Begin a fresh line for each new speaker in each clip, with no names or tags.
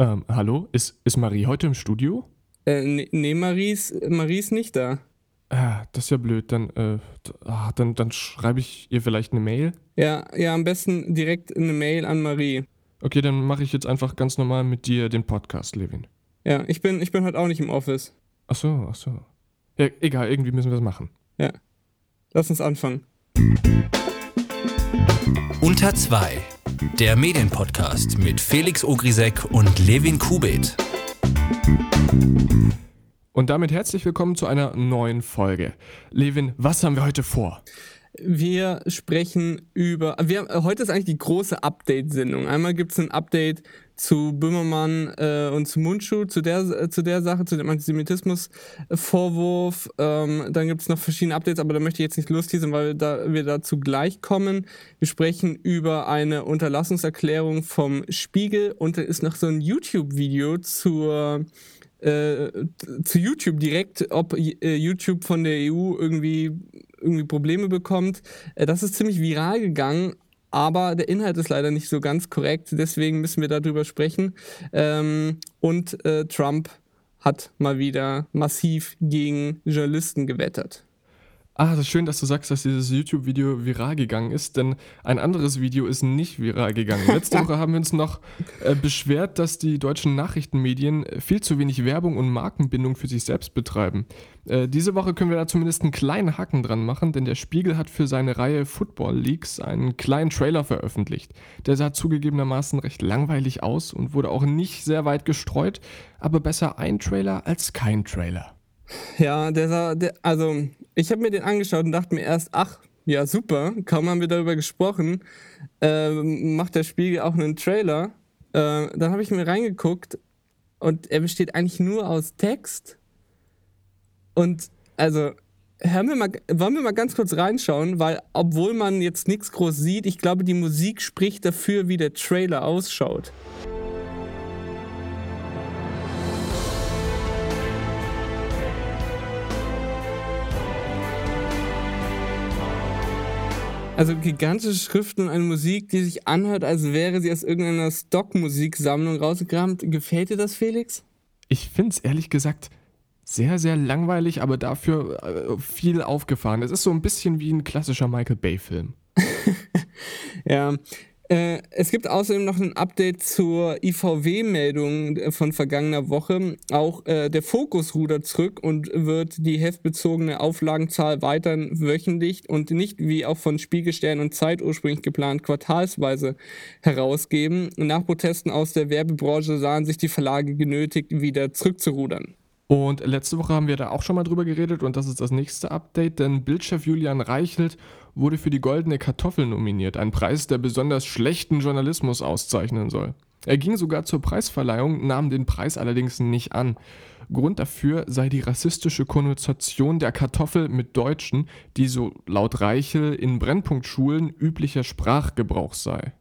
Ähm, hallo? Ist, ist Marie heute im Studio?
Äh, nee, nee, Marie ist, Marie ist nicht da.
Ah, das ist ja blöd. Dann, äh, ah, dann, dann schreibe ich ihr vielleicht eine Mail.
Ja, ja, am besten direkt eine Mail an Marie.
Okay, dann mache ich jetzt einfach ganz normal mit dir den Podcast, Levin.
Ja, ich bin, ich bin heute auch nicht im Office.
Ach so, ach so. Ja, egal, irgendwie müssen wir es machen.
Ja. Lass uns anfangen.
Unter 2. Der Medienpodcast mit Felix Ogrisek und Levin Kubit.
Und damit herzlich willkommen zu einer neuen Folge. Levin, was haben wir heute vor?
Wir sprechen über. Wir, heute ist eigentlich die große Update-Sendung. Einmal gibt es ein Update zu Böhmermann äh, und zu Mundschuh, zu der, äh, zu der Sache, zu dem Antisemitismus-Vorwurf. Ähm, dann gibt es noch verschiedene Updates, aber da möchte ich jetzt nicht lustig weil da, wir dazu gleich kommen. Wir sprechen über eine Unterlassungserklärung vom Spiegel und da ist noch so ein YouTube-Video zur. Äh, zu YouTube direkt, ob äh, YouTube von der EU irgendwie, irgendwie Probleme bekommt. Äh, das ist ziemlich viral gegangen, aber der Inhalt ist leider nicht so ganz korrekt, deswegen müssen wir darüber sprechen. Ähm, und äh, Trump hat mal wieder massiv gegen Journalisten gewettert.
Ah, das ist schön, dass du sagst, dass dieses YouTube-Video viral gegangen ist, denn ein anderes Video ist nicht viral gegangen. Letzte Woche haben wir uns noch äh, beschwert, dass die deutschen Nachrichtenmedien viel zu wenig Werbung und Markenbindung für sich selbst betreiben. Äh, diese Woche können wir da zumindest einen kleinen Hacken dran machen, denn der Spiegel hat für seine Reihe Football Leaks einen kleinen Trailer veröffentlicht. Der sah zugegebenermaßen recht langweilig aus und wurde auch nicht sehr weit gestreut, aber besser ein Trailer als kein Trailer.
Ja, der sah, der, also ich habe mir den angeschaut und dachte mir erst, ach, ja super, kaum haben wir darüber gesprochen, äh, macht der Spiegel auch einen Trailer. Äh, dann habe ich mir reingeguckt und er besteht eigentlich nur aus Text. Und also, hören wir mal, wollen wir mal ganz kurz reinschauen, weil obwohl man jetzt nichts groß sieht, ich glaube, die Musik spricht dafür, wie der Trailer ausschaut. Also gigantische Schriften und eine Musik, die sich anhört, als wäre sie aus irgendeiner Stockmusiksammlung rausgekramt. Gefällt dir das, Felix?
Ich finde es ehrlich gesagt sehr, sehr langweilig, aber dafür äh, viel aufgefahren. Es ist so ein bisschen wie ein klassischer Michael Bay-Film.
ja, äh, es gibt außerdem noch ein Update zur IVW-Meldung äh, von vergangener Woche. Auch äh, der Fokus rudert zurück und wird die heftbezogene Auflagenzahl weiterhin wöchentlich und nicht wie auch von Spiegelstern und Zeit ursprünglich geplant quartalsweise herausgeben. Nach Protesten aus der Werbebranche sahen sich die Verlage genötigt, wieder zurückzurudern.
Und letzte Woche haben wir da auch schon mal drüber geredet und das ist das nächste Update, denn Bildchef Julian Reichelt wurde für die Goldene Kartoffel nominiert, ein Preis, der besonders schlechten Journalismus auszeichnen soll. Er ging sogar zur Preisverleihung, nahm den Preis allerdings nicht an. Grund dafür sei die rassistische Konnotation der Kartoffel mit Deutschen, die so laut Reichel in Brennpunktschulen üblicher Sprachgebrauch sei.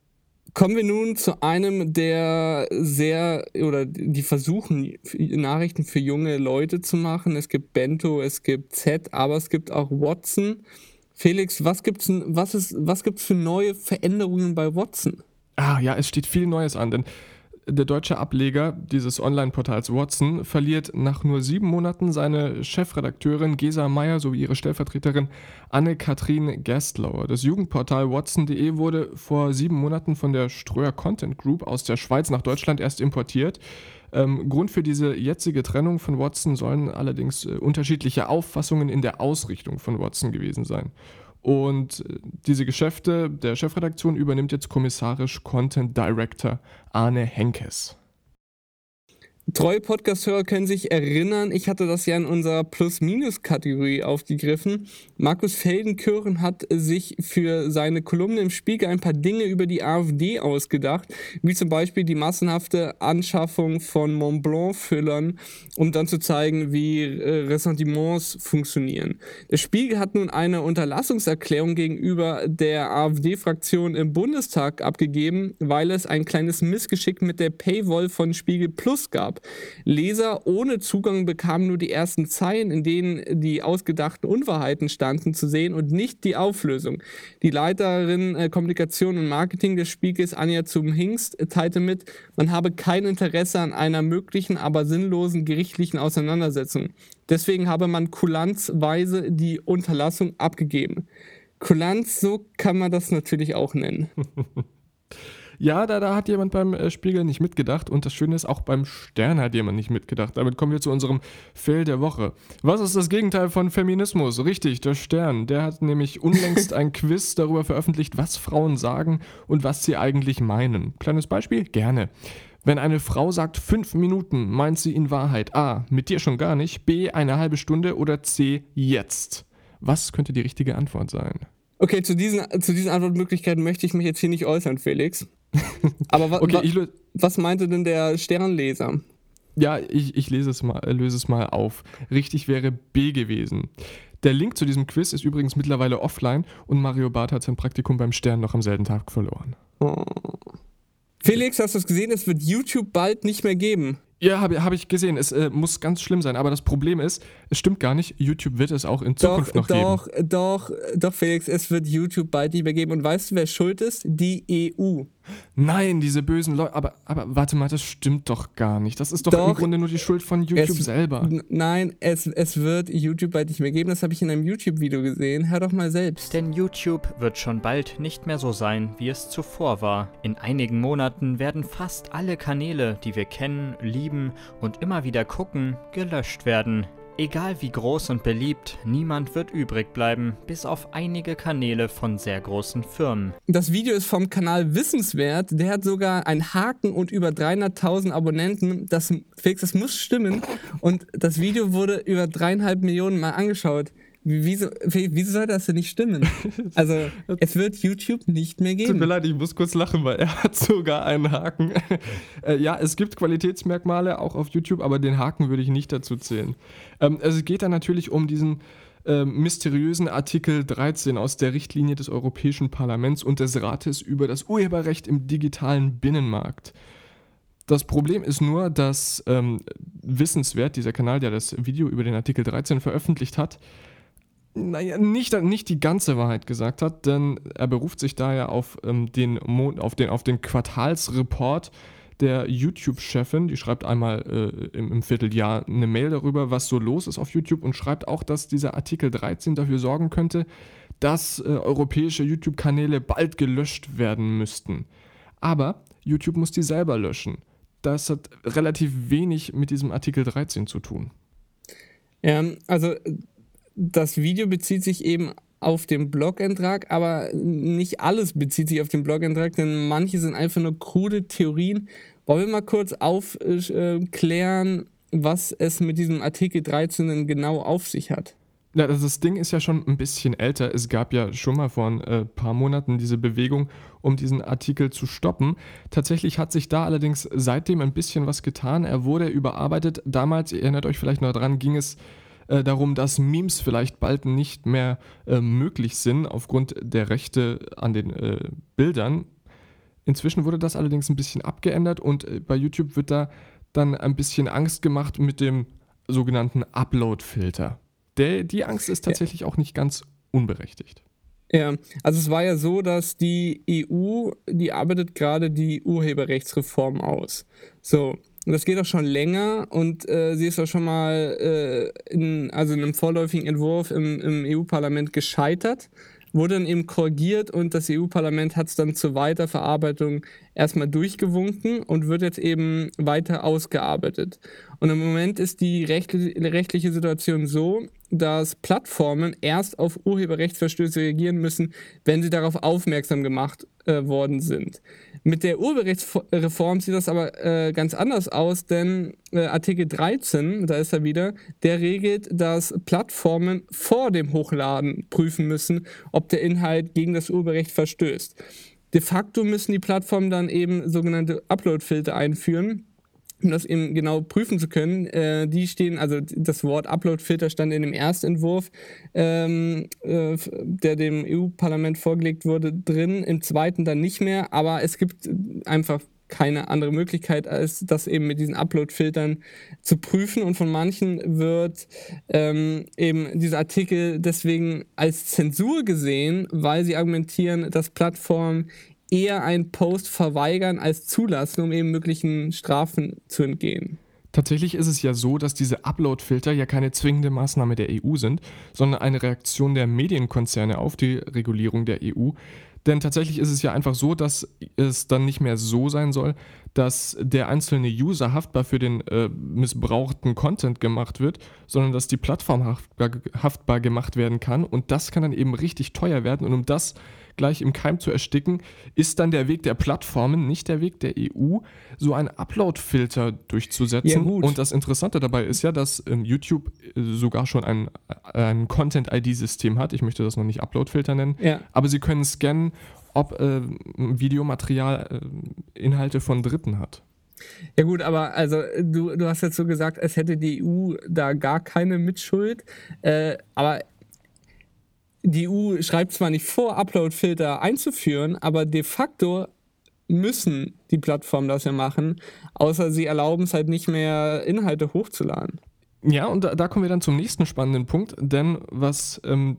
Kommen wir nun zu einem, der sehr, oder die versuchen, Nachrichten für junge Leute zu machen. Es gibt Bento, es gibt Z, aber es gibt auch Watson. Felix, was gibt's, was ist, was gibt's für neue Veränderungen bei Watson?
Ah, ja, es steht viel Neues an, denn der deutsche Ableger dieses Online-Portals Watson verliert nach nur sieben Monaten seine Chefredakteurin Gesa Meyer sowie ihre Stellvertreterin Anne-Kathrin Gerstlauer. Das Jugendportal Watson.de wurde vor sieben Monaten von der Ströer Content Group aus der Schweiz nach Deutschland erst importiert. Ähm, Grund für diese jetzige Trennung von Watson sollen allerdings äh, unterschiedliche Auffassungen in der Ausrichtung von Watson gewesen sein. Und äh, diese Geschäfte der Chefredaktion übernimmt jetzt kommissarisch Content Director Arne Henkes.
Treue Podcast-Hörer können sich erinnern, ich hatte das ja in unserer Plus-Minus-Kategorie aufgegriffen. Markus Feldenkirchen hat sich für seine Kolumne im Spiegel ein paar Dinge über die AfD ausgedacht, wie zum Beispiel die massenhafte Anschaffung von Montblanc-Füllern, um dann zu zeigen, wie äh, Ressentiments funktionieren. Der Spiegel hat nun eine Unterlassungserklärung gegenüber der AfD-Fraktion im Bundestag abgegeben, weil es ein kleines Missgeschick mit der Paywall von Spiegel Plus gab. Leser ohne Zugang bekamen nur die ersten Zeilen, in denen die ausgedachten Unwahrheiten standen, zu sehen und nicht die Auflösung. Die Leiterin äh, Kommunikation und Marketing des Spiegels, Anja zum Hingst, teilte mit, man habe kein Interesse an einer möglichen, aber sinnlosen gerichtlichen Auseinandersetzung. Deswegen habe man kulanzweise die Unterlassung abgegeben. Kulanz, so kann man das natürlich auch nennen.
Ja, da, da hat jemand beim äh, Spiegel nicht mitgedacht und das Schöne ist, auch beim Stern hat jemand nicht mitgedacht. Damit kommen wir zu unserem Fail der Woche. Was ist das Gegenteil von Feminismus? Richtig, der Stern. Der hat nämlich unlängst ein Quiz darüber veröffentlicht, was Frauen sagen und was sie eigentlich meinen. Kleines Beispiel? Gerne. Wenn eine Frau sagt fünf Minuten, meint sie in Wahrheit A. mit dir schon gar nicht, B. eine halbe Stunde oder C. jetzt. Was könnte die richtige Antwort sein?
Okay, zu diesen, zu diesen Antwortmöglichkeiten möchte ich mich jetzt hier nicht äußern, Felix. Aber wa,
okay,
wa, was meinte denn der Sternleser?
Ja, ich, ich lese es mal, löse es mal auf. Richtig wäre B gewesen. Der Link zu diesem Quiz ist übrigens mittlerweile offline und Mario Barth hat sein Praktikum beim Stern noch am selben Tag verloren. Oh.
Felix, hast du es gesehen? Es wird YouTube bald nicht mehr geben.
Ja, habe hab ich gesehen. Es äh, muss ganz schlimm sein. Aber das Problem ist, es stimmt gar nicht. YouTube wird es auch in Zukunft
doch,
noch
doch,
geben.
Doch, doch, doch, Felix, es wird YouTube bald nicht mehr geben. Und weißt du, wer schuld ist? Die EU.
Nein, diese bösen Leute. Aber, aber warte mal, das stimmt doch gar nicht. Das ist doch, doch im Grunde nur die Schuld von YouTube
es,
selber.
Nein, es, es wird YouTube bald nicht mehr geben. Das habe ich in einem YouTube-Video gesehen. Hör doch mal selbst.
Denn YouTube wird schon bald nicht mehr so sein, wie es zuvor war. In einigen Monaten werden fast alle Kanäle, die wir kennen, lieben und immer wieder gucken, gelöscht werden. Egal wie groß und beliebt, niemand wird übrig bleiben, bis auf einige Kanäle von sehr großen Firmen.
Das Video ist vom Kanal Wissenswert. Der hat sogar einen Haken und über 300.000 Abonnenten. Das, Felix, das muss stimmen. Und das Video wurde über dreieinhalb Millionen Mal angeschaut. Wieso, wieso soll das denn nicht stimmen? Also, es wird YouTube nicht mehr geben.
Tut mir leid, ich muss kurz lachen, weil er hat sogar einen Haken. äh, ja, es gibt Qualitätsmerkmale auch auf YouTube, aber den Haken würde ich nicht dazu zählen. Ähm, es geht dann natürlich um diesen äh, mysteriösen Artikel 13 aus der Richtlinie des Europäischen Parlaments und des Rates über das Urheberrecht im digitalen Binnenmarkt. Das Problem ist nur, dass ähm, Wissenswert, dieser Kanal, der das Video über den Artikel 13 veröffentlicht hat, naja, nicht, nicht die ganze Wahrheit gesagt hat, denn er beruft sich daher auf, ähm, den, auf, den, auf den Quartalsreport der YouTube-Chefin. Die schreibt einmal äh, im, im, Vierteljahr eine Mail darüber, was so los ist auf YouTube und schreibt auch, dass dieser Artikel 13 dafür sorgen könnte, dass äh, europäische YouTube-Kanäle bald gelöscht werden müssten. Aber YouTube muss die selber löschen. Das hat relativ wenig mit diesem Artikel 13 zu tun.
Ja, also das Video bezieht sich eben auf den Blog-Eintrag, aber nicht alles bezieht sich auf den Blog-Eintrag, denn manche sind einfach nur krude Theorien. Wollen wir mal kurz aufklären, was es mit diesem Artikel 13 denn genau auf sich hat?
Ja, das Ding ist ja schon ein bisschen älter. Es gab ja schon mal vor ein äh, paar Monaten diese Bewegung, um diesen Artikel zu stoppen. Tatsächlich hat sich da allerdings seitdem ein bisschen was getan. Er wurde überarbeitet. Damals, ihr erinnert euch vielleicht noch dran, ging es äh, darum, dass Memes vielleicht bald nicht mehr äh, möglich sind aufgrund der Rechte an den äh, Bildern. Inzwischen wurde das allerdings ein bisschen abgeändert und äh, bei YouTube wird da dann ein bisschen Angst gemacht mit dem sogenannten Upload-Filter. Die Angst ist tatsächlich auch nicht ganz unberechtigt.
Ja, also es war ja so, dass die EU, die arbeitet gerade die Urheberrechtsreform aus. So, und das geht auch schon länger und äh, sie ist auch schon mal äh, in, also in einem vorläufigen Entwurf im, im EU-Parlament gescheitert, wurde dann eben korrigiert und das EU-Parlament hat es dann zur Weiterverarbeitung erstmal durchgewunken und wird jetzt eben weiter ausgearbeitet. Und im Moment ist die rechtliche Situation so, dass Plattformen erst auf Urheberrechtsverstöße reagieren müssen, wenn sie darauf aufmerksam gemacht äh, worden sind. Mit der Urheberrechtsreform sieht das aber äh, ganz anders aus, denn äh, Artikel 13, da ist er wieder, der regelt, dass Plattformen vor dem Hochladen prüfen müssen, ob der Inhalt gegen das Urheberrecht verstößt. De facto müssen die Plattformen dann eben sogenannte Upload-Filter einführen um das eben genau prüfen zu können, äh, die stehen, also das Wort Upload-Filter stand in dem Erstentwurf, ähm, äh, der dem EU-Parlament vorgelegt wurde, drin, im zweiten dann nicht mehr, aber es gibt einfach keine andere Möglichkeit, als das eben mit diesen Upload-Filtern zu prüfen. Und von manchen wird ähm, eben dieser Artikel deswegen als Zensur gesehen, weil sie argumentieren, dass Plattformen eher einen Post verweigern als zulassen, um eben möglichen Strafen zu entgehen.
Tatsächlich ist es ja so, dass diese Upload-Filter ja keine zwingende Maßnahme der EU sind, sondern eine Reaktion der Medienkonzerne auf die Regulierung der EU. Denn tatsächlich ist es ja einfach so, dass es dann nicht mehr so sein soll, dass der einzelne User haftbar für den äh, missbrauchten Content gemacht wird, sondern dass die Plattform haftbar, haftbar gemacht werden kann. Und das kann dann eben richtig teuer werden. Und um das gleich im Keim zu ersticken, ist dann der Weg der Plattformen, nicht der Weg der EU, so einen Upload-Filter durchzusetzen. Ja, und das Interessante dabei ist ja, dass ähm, YouTube äh, sogar schon ein, ein Content-ID-System hat. Ich möchte das noch nicht Upload-Filter nennen, ja. aber sie können scannen, ob äh, Videomaterial äh, Inhalte von Dritten hat.
Ja gut, aber also du, du hast jetzt so gesagt, es hätte die EU da gar keine Mitschuld, äh, aber die EU schreibt zwar nicht vor, Upload-Filter einzuführen, aber de facto müssen die Plattformen das ja machen, außer sie erlauben es halt nicht mehr, Inhalte hochzuladen.
Ja, und da, da kommen wir dann zum nächsten spannenden Punkt, denn was ähm,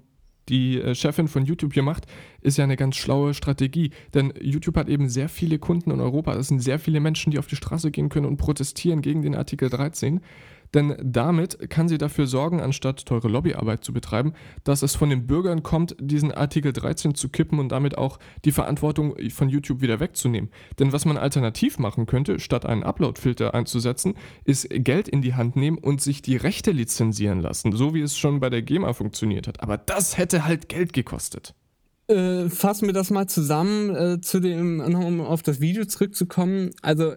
die äh, Chefin von YouTube hier macht, ist ja eine ganz schlaue Strategie. Denn YouTube hat eben sehr viele Kunden in Europa. Es sind sehr viele Menschen, die auf die Straße gehen können und protestieren gegen den Artikel 13. Denn damit kann sie dafür sorgen, anstatt teure Lobbyarbeit zu betreiben, dass es von den Bürgern kommt, diesen Artikel 13 zu kippen und damit auch die Verantwortung von YouTube wieder wegzunehmen. Denn was man alternativ machen könnte, statt einen Upload-Filter einzusetzen, ist Geld in die Hand nehmen und sich die Rechte lizenzieren lassen, so wie es schon bei der GEMA funktioniert hat. Aber das hätte halt Geld gekostet.
Äh, fassen wir das mal zusammen, äh, zu dem, um auf das Video zurückzukommen. Also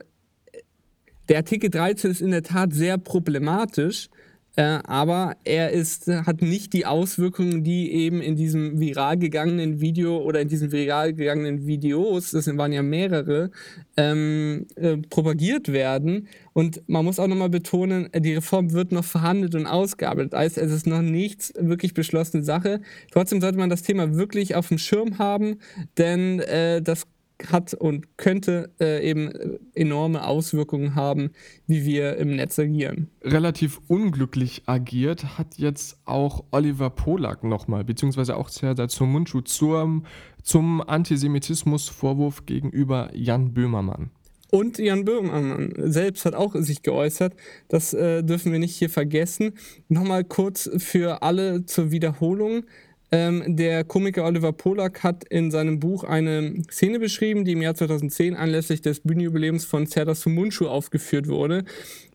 der Artikel 13 ist in der Tat sehr problematisch, äh, aber er ist, hat nicht die Auswirkungen, die eben in diesem viral gegangenen Video oder in diesen viral gegangenen Videos, das waren ja mehrere, ähm, äh, propagiert werden. Und man muss auch nochmal betonen, die Reform wird noch verhandelt und ausgearbeitet. Also es ist noch nichts wirklich beschlossene Sache. Trotzdem sollte man das Thema wirklich auf dem Schirm haben, denn äh, das hat und könnte äh, eben enorme Auswirkungen haben, wie wir im Netz agieren.
Relativ unglücklich agiert hat jetzt auch Oliver Polak nochmal, beziehungsweise auch Serdar Mundschuh zum, zum Antisemitismusvorwurf gegenüber Jan Böhmermann.
Und Jan Böhmermann selbst hat auch sich geäußert. Das äh, dürfen wir nicht hier vergessen. Nochmal kurz für alle zur Wiederholung. Ähm, der Komiker Oliver Polak hat in seinem Buch eine Szene beschrieben, die im Jahr 2010 anlässlich des Bühnenjubiläums von Serdar Sumunchu aufgeführt wurde.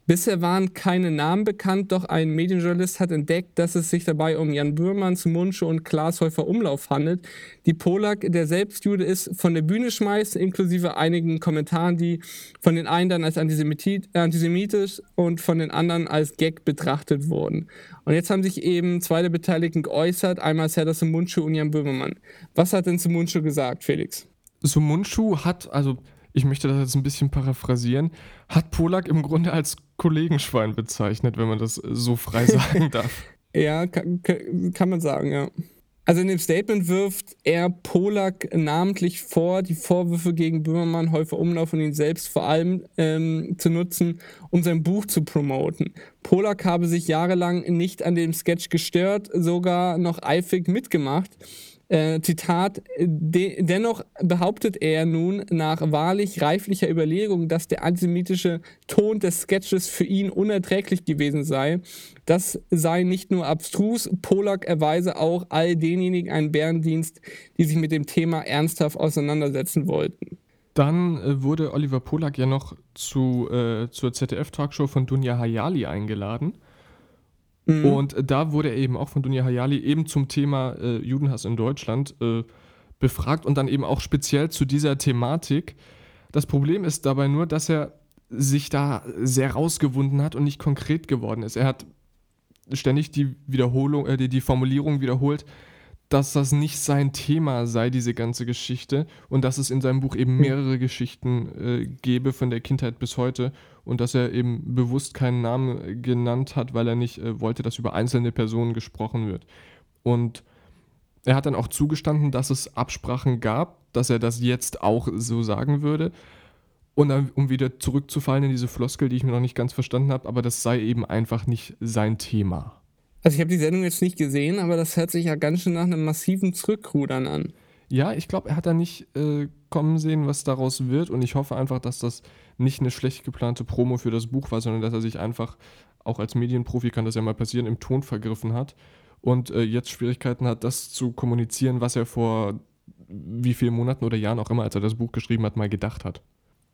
Bisher waren keine Namen bekannt, doch ein Medienjournalist hat entdeckt, dass es sich dabei um Jan Böhmermann, Mundschuh und Klaas Häufer Umlauf handelt, die Polak, der selbst Jude ist, von der Bühne schmeißt, inklusive einigen Kommentaren, die von den einen dann als antisemitisch und von den anderen als Gag betrachtet wurden. Und jetzt haben sich eben zwei der Beteiligten geäußert, einmal Serdar Mundschuh und Jan Böhmermann. Was hat denn Mundschuh gesagt, Felix?
Mundschuh hat, also ich möchte das jetzt ein bisschen paraphrasieren, hat Polak im Grunde als Kollegenschwein bezeichnet, wenn man das so frei sagen darf.
ja, kann, kann man sagen, ja. Also in dem Statement wirft er Polak namentlich vor, die Vorwürfe gegen Böhmermann, Häufer Umlauf und ihn selbst vor allem ähm, zu nutzen, um sein Buch zu promoten. Polak habe sich jahrelang nicht an dem Sketch gestört, sogar noch eifrig mitgemacht. Äh, Zitat, de dennoch behauptet er nun nach wahrlich reiflicher Überlegung, dass der antisemitische Ton des Sketches für ihn unerträglich gewesen sei. Das sei nicht nur abstrus, Polak erweise auch all denjenigen einen Bärendienst, die sich mit dem Thema ernsthaft auseinandersetzen wollten.
Dann äh, wurde Oliver Polak ja noch zu, äh, zur ZDF-Talkshow von Dunja Hayali eingeladen. Mhm. Und da wurde er eben auch von Dunja Hayali eben zum Thema äh, Judenhass in Deutschland äh, befragt und dann eben auch speziell zu dieser Thematik. Das Problem ist dabei nur, dass er sich da sehr rausgewunden hat und nicht konkret geworden ist. Er hat ständig die Wiederholung, äh, die, die Formulierung wiederholt, dass das nicht sein Thema sei, diese ganze Geschichte, und dass es in seinem Buch eben mehrere Geschichten äh, gäbe von der Kindheit bis heute und dass er eben bewusst keinen Namen genannt hat, weil er nicht äh, wollte, dass über einzelne Personen gesprochen wird. Und er hat dann auch zugestanden, dass es Absprachen gab, dass er das jetzt auch so sagen würde. Und dann, um wieder zurückzufallen in diese Floskel, die ich mir noch nicht ganz verstanden habe, aber das sei eben einfach nicht sein Thema.
Also ich habe die Sendung jetzt nicht gesehen, aber das hört sich ja ganz schön nach einem massiven Zurückrudern an.
Ja, ich glaube, er hat da nicht äh, kommen sehen, was daraus wird. Und ich hoffe einfach, dass das nicht eine schlecht geplante Promo für das Buch war, sondern dass er sich einfach, auch als Medienprofi kann das ja mal passieren, im Ton vergriffen hat und äh, jetzt Schwierigkeiten hat, das zu kommunizieren, was er vor wie vielen Monaten oder Jahren auch immer, als er das Buch geschrieben hat, mal gedacht hat.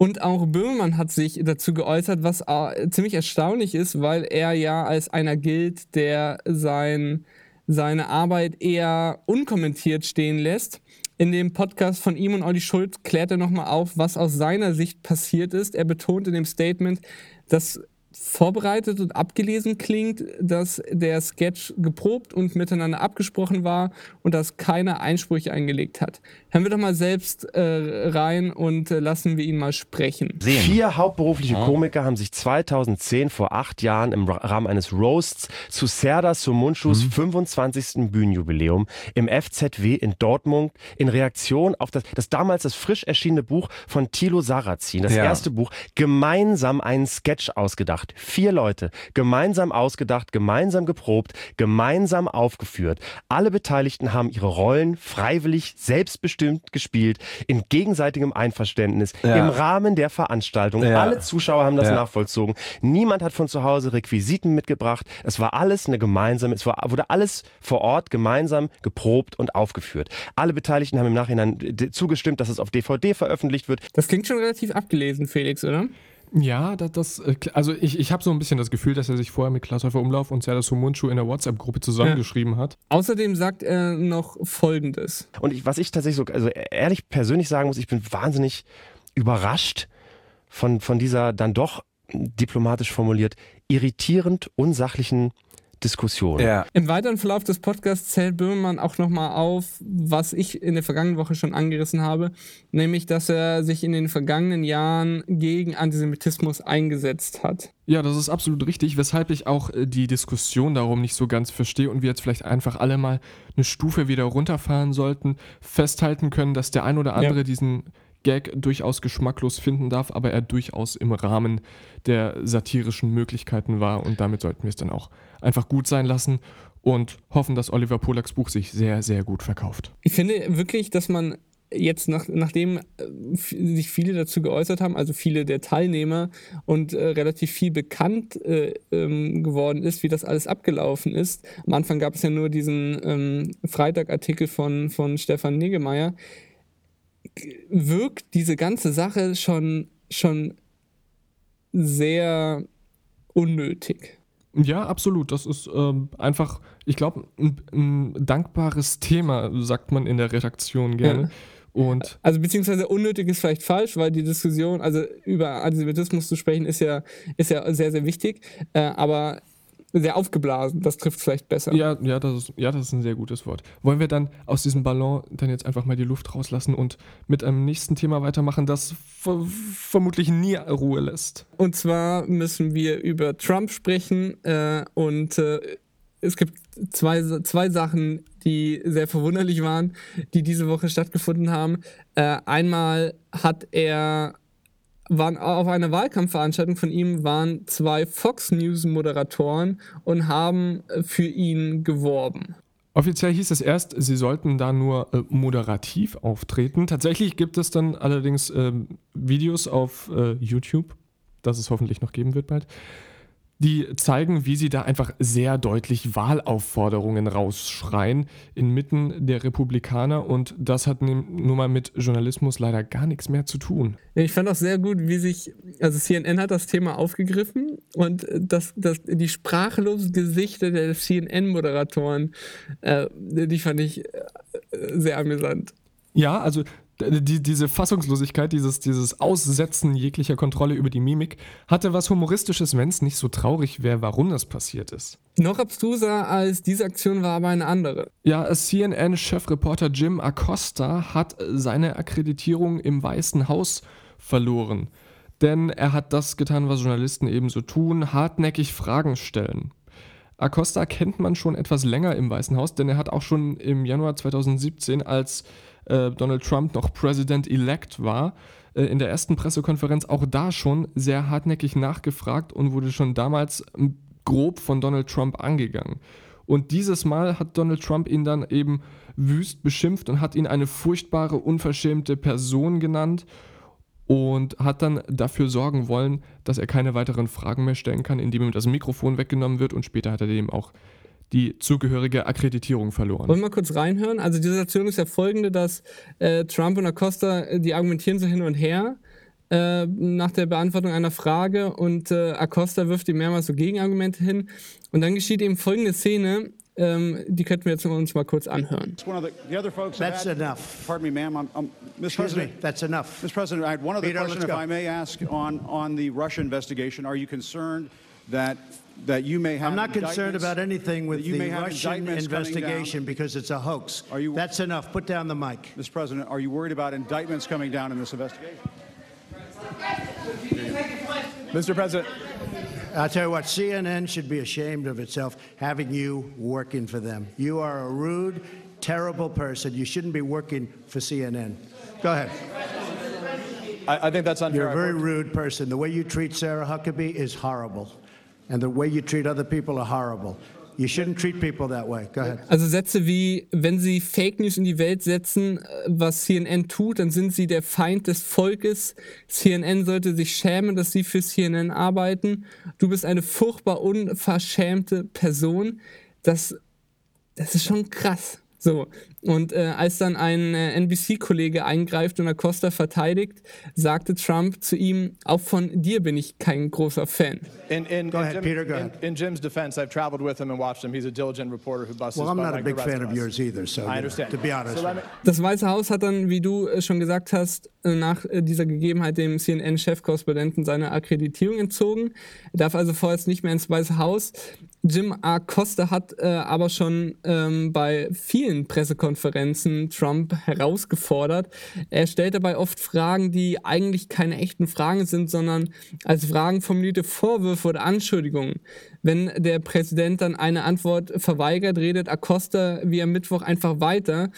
Und auch Böhmermann hat sich dazu geäußert, was äh, ziemlich erstaunlich ist, weil er ja als einer gilt, der sein, seine Arbeit eher unkommentiert stehen lässt. In dem Podcast von ihm und Olli Schulz klärt er nochmal auf, was aus seiner Sicht passiert ist. Er betont in dem Statement, dass vorbereitet und abgelesen klingt, dass der Sketch geprobt und miteinander abgesprochen war und dass keiner Einsprüche eingelegt hat. Hören wir doch mal selbst äh, rein und äh, lassen wir ihn mal sprechen.
Sehen. Vier hauptberufliche Komiker haben sich 2010 vor acht Jahren im Rahmen eines Roasts zu Serdar Somunchus mhm. 25. Bühnenjubiläum im FZW in Dortmund in Reaktion auf das, das damals das frisch erschienene Buch von Thilo Sarrazin, das ja. erste Buch, gemeinsam einen Sketch ausgedacht. Vier Leute, gemeinsam ausgedacht, gemeinsam geprobt, gemeinsam aufgeführt. Alle Beteiligten haben ihre Rollen freiwillig, selbstbestimmt gespielt, in gegenseitigem Einverständnis, ja. im Rahmen der Veranstaltung. Ja. Alle Zuschauer haben das ja. nachvollzogen. Niemand hat von zu Hause Requisiten mitgebracht. Es war alles eine gemeinsame, es war, wurde alles vor Ort gemeinsam geprobt und aufgeführt. Alle Beteiligten haben im Nachhinein zugestimmt, dass es auf DVD veröffentlicht wird.
Das klingt schon relativ abgelesen, Felix, oder?
Ja, das, das äh, also ich, ich habe so ein bisschen das Gefühl, dass er sich vorher mit Klaas Häufer Umlauf und Serdar Sumunchu in der WhatsApp-Gruppe zusammengeschrieben ja. hat.
Außerdem sagt er noch Folgendes.
Und ich, was ich tatsächlich so, also ehrlich persönlich sagen muss, ich bin wahnsinnig überrascht von, von dieser dann doch diplomatisch formuliert irritierend unsachlichen Diskussion.
Ja. Im weiteren Verlauf des Podcasts zählt Böhmermann auch nochmal auf, was ich in der vergangenen Woche schon angerissen habe, nämlich, dass er sich in den vergangenen Jahren gegen Antisemitismus eingesetzt hat.
Ja, das ist absolut richtig, weshalb ich auch äh, die Diskussion darum nicht so ganz verstehe und wir jetzt vielleicht einfach alle mal eine Stufe wieder runterfahren sollten, festhalten können, dass der ein oder andere ja. diesen Gag durchaus geschmacklos finden darf, aber er durchaus im Rahmen der satirischen Möglichkeiten war und damit sollten wir es dann auch einfach gut sein lassen und hoffen, dass Oliver Polaks Buch sich sehr, sehr gut verkauft.
Ich finde wirklich, dass man jetzt, nach, nachdem äh, sich viele dazu geäußert haben, also viele der Teilnehmer und äh, relativ viel bekannt äh, ähm, geworden ist, wie das alles abgelaufen ist. Am Anfang gab es ja nur diesen ähm, Freitag-Artikel von, von Stefan Niggemeier. Wirkt diese ganze Sache schon, schon sehr unnötig.
Ja, absolut. Das ist ähm, einfach, ich glaube, ein, ein, dankbares Thema, sagt man in der Redaktion gerne. Ja. Und
also beziehungsweise unnötig ist vielleicht falsch, weil die Diskussion, also über Antisemitismus zu sprechen, ist ja, ist ja sehr, sehr wichtig. Äh, aber sehr aufgeblasen. Das trifft vielleicht besser.
Ja, ja, das ist, ja, das ist ein sehr gutes Wort. Wollen wir dann aus diesem Ballon dann jetzt einfach mal die Luft rauslassen und mit einem nächsten Thema weitermachen, das ver vermutlich nie Ruhe lässt?
Und zwar müssen wir über Trump sprechen äh, und äh, es gibt zwei, zwei Sachen, die sehr verwunderlich waren, die diese Woche stattgefunden haben. Äh, einmal hat er waren auf einer Wahlkampfveranstaltung von ihm waren zwei Fox News Moderatoren und haben äh, für ihn geworben.
Offiziell hieß es erst, sie sollten da nur äh, moderativ auftreten. Tatsächlich gibt es dann allerdings äh, Videos auf äh, YouTube, das es hoffentlich noch geben wird bald, die zeigen, wie sie da einfach sehr deutlich Wahlaufforderungen rausschreien inmitten der Republikaner und das hat nun mal mit Journalismus leider gar nichts mehr zu tun.
Ich fand auch sehr gut, wie sich, also CNN hat das Thema aufgegriffen und das, das, die sprachlosen Gesichter der CNN-Moderatoren, äh, die fand ich äh, sehr amüsant.
Ja, also die, diese Fassungslosigkeit, dieses, dieses Aussetzen jeglicher Kontrolle über die Mimik, hatte was Humoristisches, wenn es nicht so traurig wäre, warum das passiert ist.
Noch abstruser als diese Aktion war aber eine andere.
Ja, CNN-Chefreporter Jim Acosta hat seine Akkreditierung im Weißen Haus verloren. Denn er hat das getan, was Journalisten ebenso tun, hartnäckig Fragen stellen. Acosta kennt man schon etwas länger im Weißen Haus, denn er hat auch schon im Januar 2017 als äh, Donald Trump noch President-elect war, äh, in der ersten Pressekonferenz auch da schon sehr hartnäckig nachgefragt und wurde schon damals ähm, grob von Donald Trump angegangen. Und dieses Mal hat Donald Trump ihn dann eben wüst beschimpft und hat ihn eine furchtbare, unverschämte Person genannt und hat dann dafür sorgen wollen, dass er keine weiteren Fragen mehr stellen kann, indem ihm das Mikrofon weggenommen wird und später hat er dem auch die zugehörige Akkreditierung verloren.
Wollen wir mal kurz reinhören? Also die Situation ist ja folgende, dass äh, Trump und Acosta, äh, die argumentieren so hin und her äh, nach der Beantwortung einer Frage und äh, Acosta wirft ihm mehrmals so Gegenargumente hin und dann geschieht eben folgende Szene. Ähm, die könnten wir jetzt uns mal kurz anhören.
That's enough. Pardon me, ma'am. I'm, I'm, Mr.
Excuse
President,
me, that's enough.
Mr. President, I had one other
Peter,
question, if. I may ask, on, on the Russia investigation. Are you concerned that that you may have
I'm not concerned about anything with
you
the
may have
Russian
indictments coming down?
investigation because it's a hoax.
Are you-
That's enough. Put down the mic.
Mr. President, are you worried about indictments coming down in this investigation? Mr. President,
I'll tell you what, CNN should be ashamed of itself having you working for them. You are a rude, terrible person. You shouldn't be working for CNN. Go ahead.
I, I think that's unfair.
You're a
I've
very rude person. The way you treat Sarah Huckabee is horrible. And the way you treat other people are horrible. You shouldn't treat people that way. Go ahead.
Also Sätze wie, wenn sie Fake News in die Welt setzen, äh, was CNN tut, dann sind sie der Feind des Volkes. CNN sollte sich schämen, dass sie für CNN arbeiten. Du bist eine furchtbar unverschämte Person. Das, das ist schon krass. So, und äh, als dann ein äh, NBC-Kollege eingreift und Acosta verteidigt, sagte Trump zu ihm, auch von dir bin ich kein großer Fan.
In, in,
Go
in
ahead, Peter, go
in,
ahead.
in Jim's defense, I've traveled with him and watched him. He's a diligent reporter who busts
Well,
his
I'm not a big fan
of
of
us.
yours either, so, you
I
know,
understand.
to be honest.
So
you.
Das Weiße Haus hat dann, wie du äh, schon gesagt hast, äh, nach äh, dieser Gegebenheit dem CNN-Chefkorrespondenten seine Akkreditierung entzogen. Er darf also vorerst nicht mehr ins Weiße Haus. Jim Acosta hat äh, aber schon ähm, bei vielen Pressekonferenzen Trump herausgefordert. Er stellt dabei oft Fragen, die eigentlich keine echten Fragen sind, sondern als Fragen formulierte Vorwürfe oder Anschuldigungen. Wenn der Präsident dann eine Antwort verweigert, redet Acosta wie am Mittwoch einfach weiter.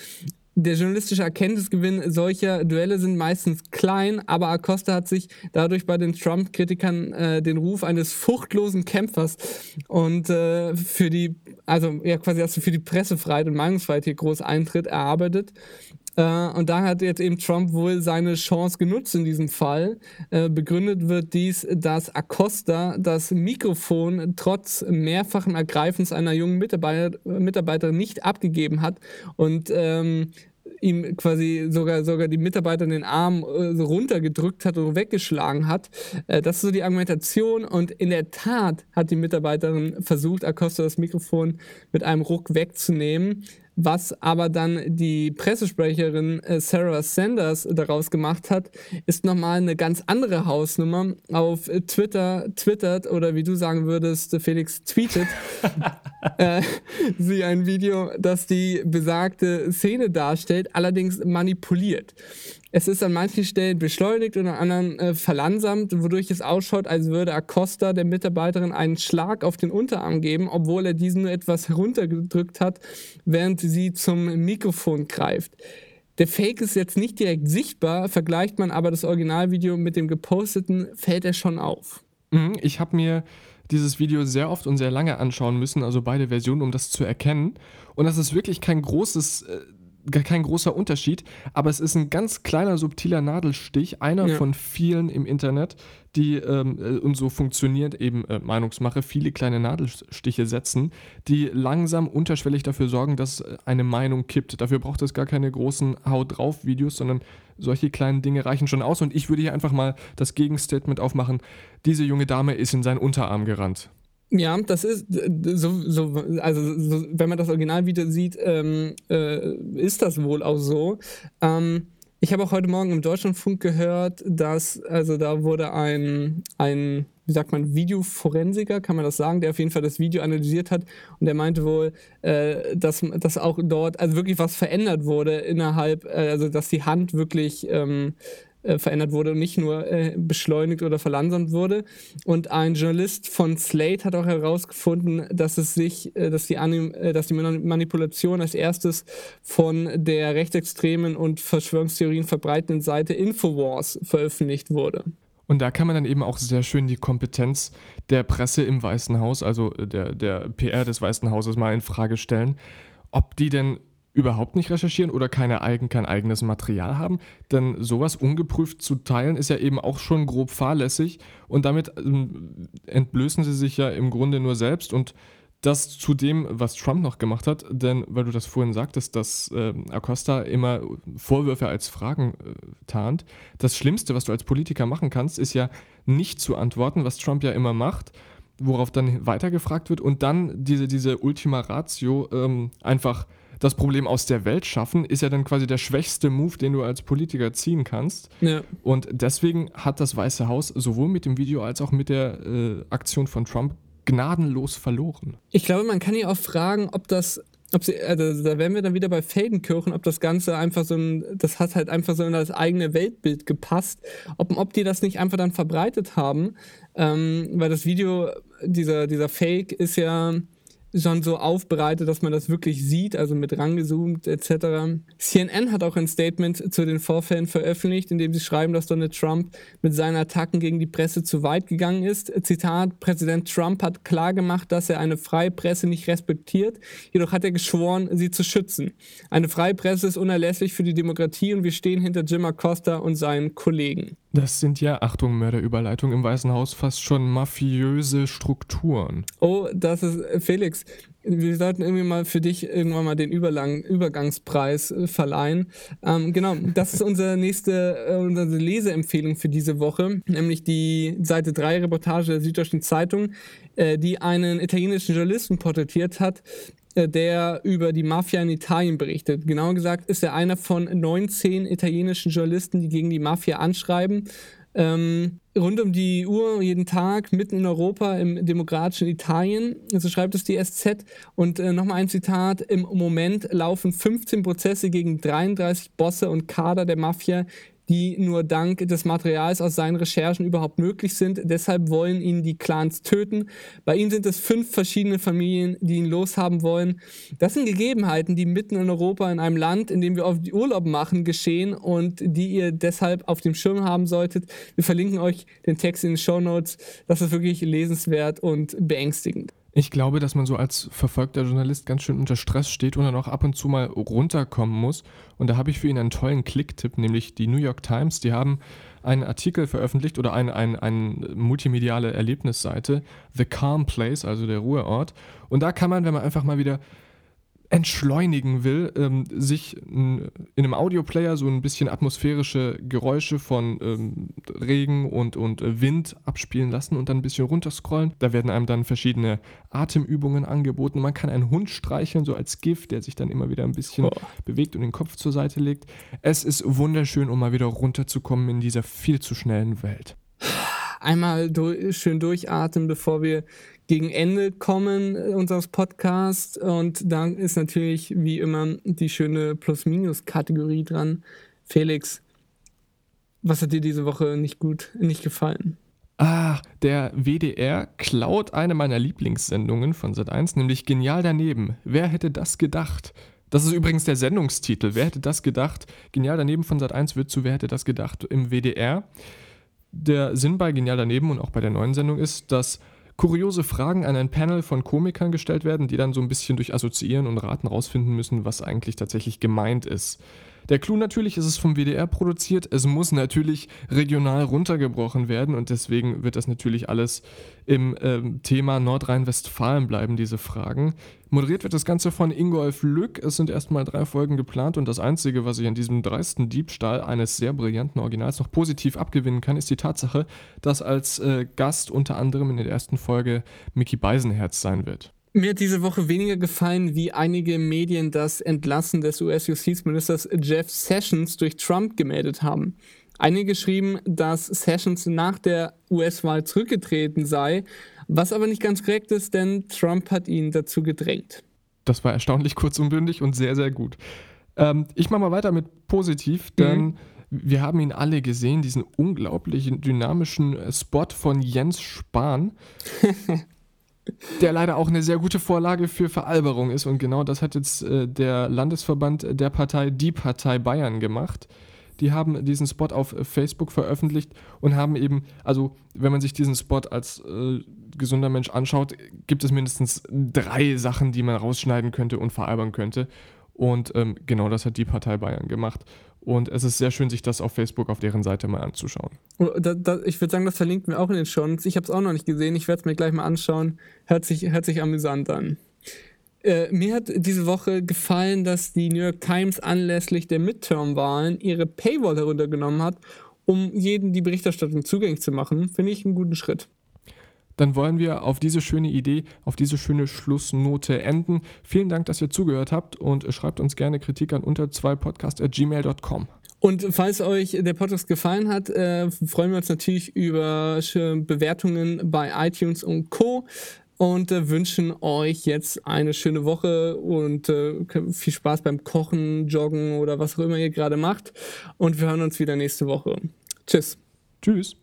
Der journalistische Erkenntnisgewinn solcher Duelle sind meistens klein, aber Acosta hat sich dadurch bei den Trump-Kritikern äh, den Ruf eines furchtlosen Kämpfers und äh, für die, also ja quasi er für die Pressefreiheit und Meinungsfreiheit hier groß eintritt, erarbeitet. Äh, und da hat jetzt eben Trump wohl seine Chance genutzt in diesem Fall. Äh, begründet wird dies, dass Acosta das Mikrofon trotz mehrfachen Ergreifens einer jungen Mitarbeiter, Mitarbeiterin nicht abgegeben hat und ähm, ihm quasi sogar, sogar die Mitarbeiter den Arm äh, so runtergedrückt hat oder weggeschlagen hat. Äh, das ist so die Argumentation und in der Tat hat die Mitarbeiterin versucht, Acosta das Mikrofon mit einem Ruck wegzunehmen. Was aber dann die Pressesprecherin äh, Sarah Sanders daraus gemacht hat, ist nochmal eine ganz andere Hausnummer. Auf äh, Twitter twittert oder wie du sagen würdest, Felix tweetet äh, sie ein Video, das die besagte Szene darstellt, allerdings manipuliert. Es ist an manchen Stellen beschleunigt und an anderen äh, verlangsamt, wodurch es ausschaut, als würde Acosta der Mitarbeiterin einen Schlag auf den Unterarm geben, obwohl er diesen nur etwas heruntergedrückt hat, während sie zum Mikrofon greift. Der Fake ist jetzt nicht direkt sichtbar, vergleicht man aber das Originalvideo mit dem geposteten, fällt er schon auf.
Mhm, Ich habe mir dieses Video sehr oft und sehr lange anschauen müssen, also beide Versionen, um das zu erkennen. Und das ist wirklich kein großes, äh, kein großer Unterschied, aber es ist ein ganz kleiner, subtiler Nadelstich, einer
Ja.
von vielen im Internet, die, ähm, äh, und so funktioniert eben äh, Meinungsmache, viele kleine Nadelstiche setzen, die langsam unterschwellig dafür sorgen, dass äh, eine Meinung kippt. Dafür braucht es gar keine großen Haut drauf Videos, sondern solche kleinen Dinge reichen schon aus. Und ich würde hier einfach mal das Gegenstatement aufmachen. Diese junge Dame ist in seinen Unterarm gerannt.
Ja, das ist so, so also so, wenn man das Originalvideo sieht, ähm, äh, ist das wohl auch so. Ähm, ich habe auch heute Morgen im Deutschlandfunk gehört, dass, also da wurde ein, ein, wie sagt man, Videoforensiker, kann man das sagen, der auf jeden Fall das Video analysiert hat und der meinte wohl, äh, dass, dass auch dort also wirklich was verändert wurde innerhalb, äh, also dass die Hand wirklich ähm, äh, verändert wurde und nicht nur äh, beschleunigt oder verlangsamt wurde. Und ein Journalist von Slate hat auch herausgefunden, dass es sich, äh, dass die, Anim äh, dass die Manipulation als erstes von der rechtsextremen und Verschwörungstheorien verbreitenden Seite Infowars veröffentlicht wurde.
Und da kann man dann eben auch sehr schön die Kompetenz der Presse im Weißen Haus, also der, der PR des Weißen Hauses, mal in Frage stellen, ob die denn überhaupt nicht recherchieren oder keine eigen, kein eigenes Material haben. Denn sowas ungeprüft zu teilen ist ja eben auch schon grob fahrlässig und damit ähm, entblößen sie sich ja im Grunde nur selbst und das zu dem, was Trump noch gemacht hat, denn weil du das vorhin sagtest, dass äh, Acosta immer Vorwürfe als Fragen äh, tarnt, das Schlimmste, was du als Politiker machen kannst, ist ja nicht zu antworten, was Trump ja immer macht, worauf dann weitergefragt wird und dann diese, diese Ultima Ratio ähm, einfach das Problem aus der Welt schaffen, ist ja dann quasi der schwächste Move, den du als Politiker ziehen kannst. Ja. Und deswegen hat das Weiße Haus sowohl mit dem Video als auch mit der äh, Aktion von Trump gnadenlos verloren.
Ich glaube, man kann ja auch fragen, ob das ob sie, also da wären wir dann wieder bei Feldenkirchen, ob das Ganze einfach so ein, das hat halt einfach so in das eigene Weltbild gepasst, ob, ob die das nicht einfach dann verbreitet haben, ähm, weil das Video, dieser, dieser Fake ist ja, schon so aufbereitet, dass man das wirklich sieht, also mit rangezoomt etc. CNN hat auch ein Statement zu den Vorfällen veröffentlicht, in dem sie schreiben, dass Donald Trump mit seinen Attacken gegen die Presse zu weit gegangen ist. Zitat, Präsident Trump hat klargemacht, dass er eine freie Presse nicht respektiert, jedoch hat er geschworen, sie zu schützen. Eine freie Presse ist unerlässlich für die Demokratie und wir stehen hinter Jim Acosta und seinen Kollegen.
Das sind ja, Achtung, Mörderüberleitung im Weißen Haus, fast schon mafiöse Strukturen.
Oh, das ist, Felix, wir sollten irgendwie mal für dich irgendwann mal den Überlang, Übergangspreis äh, verleihen. Ähm, genau, das ist unsere nächste äh, unsere Leseempfehlung für diese Woche, nämlich die Seite 3 Reportage der Süddeutschen Zeitung, äh, die einen italienischen Journalisten porträtiert hat, äh, der über die Mafia in Italien berichtet. Genauer gesagt ist er einer von 19 italienischen Journalisten, die gegen die Mafia anschreiben. Ähm, rund um die Uhr, jeden Tag, mitten in Europa, im demokratischen Italien. So schreibt es die SZ. Und äh, nochmal ein Zitat. Im Moment laufen 15 Prozesse gegen 33 Bosse und Kader der Mafia, die nur dank des Materials aus seinen Recherchen überhaupt möglich sind. Deshalb wollen ihn die Clans töten. Bei ihm sind es fünf verschiedene Familien, die ihn loshaben wollen. Das sind Gegebenheiten, die mitten in Europa, in einem Land, in dem wir auf Urlaub machen, geschehen und die ihr deshalb auf dem Schirm haben solltet. Wir verlinken euch den Text in den Show Notes. Das ist wirklich lesenswert und beängstigend.
Ich glaube, dass man so als verfolgter Journalist ganz schön unter Stress steht und dann auch ab und zu mal runterkommen muss. Und da habe ich für ihn einen tollen Klicktipp, nämlich die New York Times. Die haben einen Artikel veröffentlicht oder eine ein, ein multimediale Erlebnisseite, The Calm Place, also der Ruheort. Und da kann man, wenn man einfach mal wieder entschleunigen will, ähm, sich in einem Audioplayer so ein bisschen atmosphärische Geräusche von ähm, Regen und, und äh, Wind abspielen lassen und dann ein bisschen runterscrollen. Da werden einem dann verschiedene Atemübungen angeboten. Man kann einen Hund streicheln, so als Gift, der sich dann immer wieder ein bisschen oh. bewegt und den Kopf zur Seite legt. Es ist wunderschön, um mal wieder runterzukommen in dieser viel zu schnellen Welt.
Einmal durch, schön durchatmen, bevor wir gegen Ende kommen äh, unseres Podcasts. Und da ist natürlich wie immer die schöne Plus-Minus-Kategorie dran. Felix, was hat dir diese Woche nicht gut, nicht gefallen?
Ah, der WDR klaut eine meiner Lieblingssendungen von Sat1, nämlich Genial daneben. Wer hätte das gedacht? Das ist übrigens der Sendungstitel. Wer hätte das gedacht? Genial daneben von Sat1 wird zu Wer hätte das gedacht im WDR. Der Sinn bei Genial daneben und auch bei der neuen Sendung ist, dass kuriose Fragen an ein Panel von Komikern gestellt werden, die dann so ein bisschen durch Assoziieren und Raten rausfinden müssen, was eigentlich tatsächlich gemeint ist. Der Clou natürlich ist es vom WDR produziert. Es muss natürlich regional runtergebrochen werden und deswegen wird das natürlich alles im ähm, Thema Nordrhein-Westfalen bleiben, diese Fragen. Moderiert wird das Ganze von Ingolf Lück. Es sind erstmal drei Folgen geplant und das Einzige, was ich an diesem dreisten Diebstahl eines sehr brillanten Originals noch positiv abgewinnen kann, ist die Tatsache, dass als äh, Gast unter anderem in der ersten Folge Mickey Beisenherz sein wird.
Mir hat diese Woche weniger gefallen, wie einige Medien das Entlassen des US-Justizministers Jeff Sessions durch Trump gemeldet haben. Einige schrieben, dass Sessions nach der US-Wahl zurückgetreten sei, was aber nicht ganz korrekt ist, denn Trump hat ihn dazu gedrängt.
Das war erstaunlich kurz und bündig und sehr, sehr gut. Ähm, ich mache mal weiter mit positiv, denn mhm Wir haben ihn alle gesehen, diesen unglaublichen dynamischen äh, Spot von Jens Spahn, der leider auch eine sehr gute Vorlage für Veralberung ist. Und genau das hat jetzt äh, der Landesverband der Partei Die Partei Bayern gemacht. Die haben diesen Spot auf Facebook veröffentlicht und haben eben, also wenn man sich diesen Spot als äh, gesunder Mensch anschaut, gibt es mindestens drei Sachen, die man rausschneiden könnte und veralbern könnte. Und ähm, genau das hat die Partei Bayern gemacht. Und es ist sehr schön, sich das auf Facebook auf deren Seite mal anzuschauen.
Oh, da, da, ich würde sagen, das verlinkt mir auch in den Shownotes. Ich habe es auch noch nicht gesehen. Ich werde es mir gleich mal anschauen. Hört sich, hört sich amüsant an. Äh, mir hat diese Woche gefallen, dass die New York Times anlässlich der Midterm-Wahlen ihre Paywall heruntergenommen hat, um jeden die Berichterstattung zugänglich zu machen. Finde ich einen guten Schritt
dann wollen wir auf diese schöne Idee, auf diese schöne Schlussnote enden. Vielen Dank, dass ihr zugehört habt und schreibt uns gerne Kritik an unter 2 podcast.gmail.com.
Und falls euch der Podcast gefallen hat, äh, freuen wir uns natürlich über Bewertungen bei iTunes und Co. Und äh, wünschen euch jetzt eine schöne Woche und äh, viel Spaß beim Kochen, Joggen oder was auch immer ihr gerade macht. Und wir hören uns wieder nächste Woche. Tschüss.
Tschüss.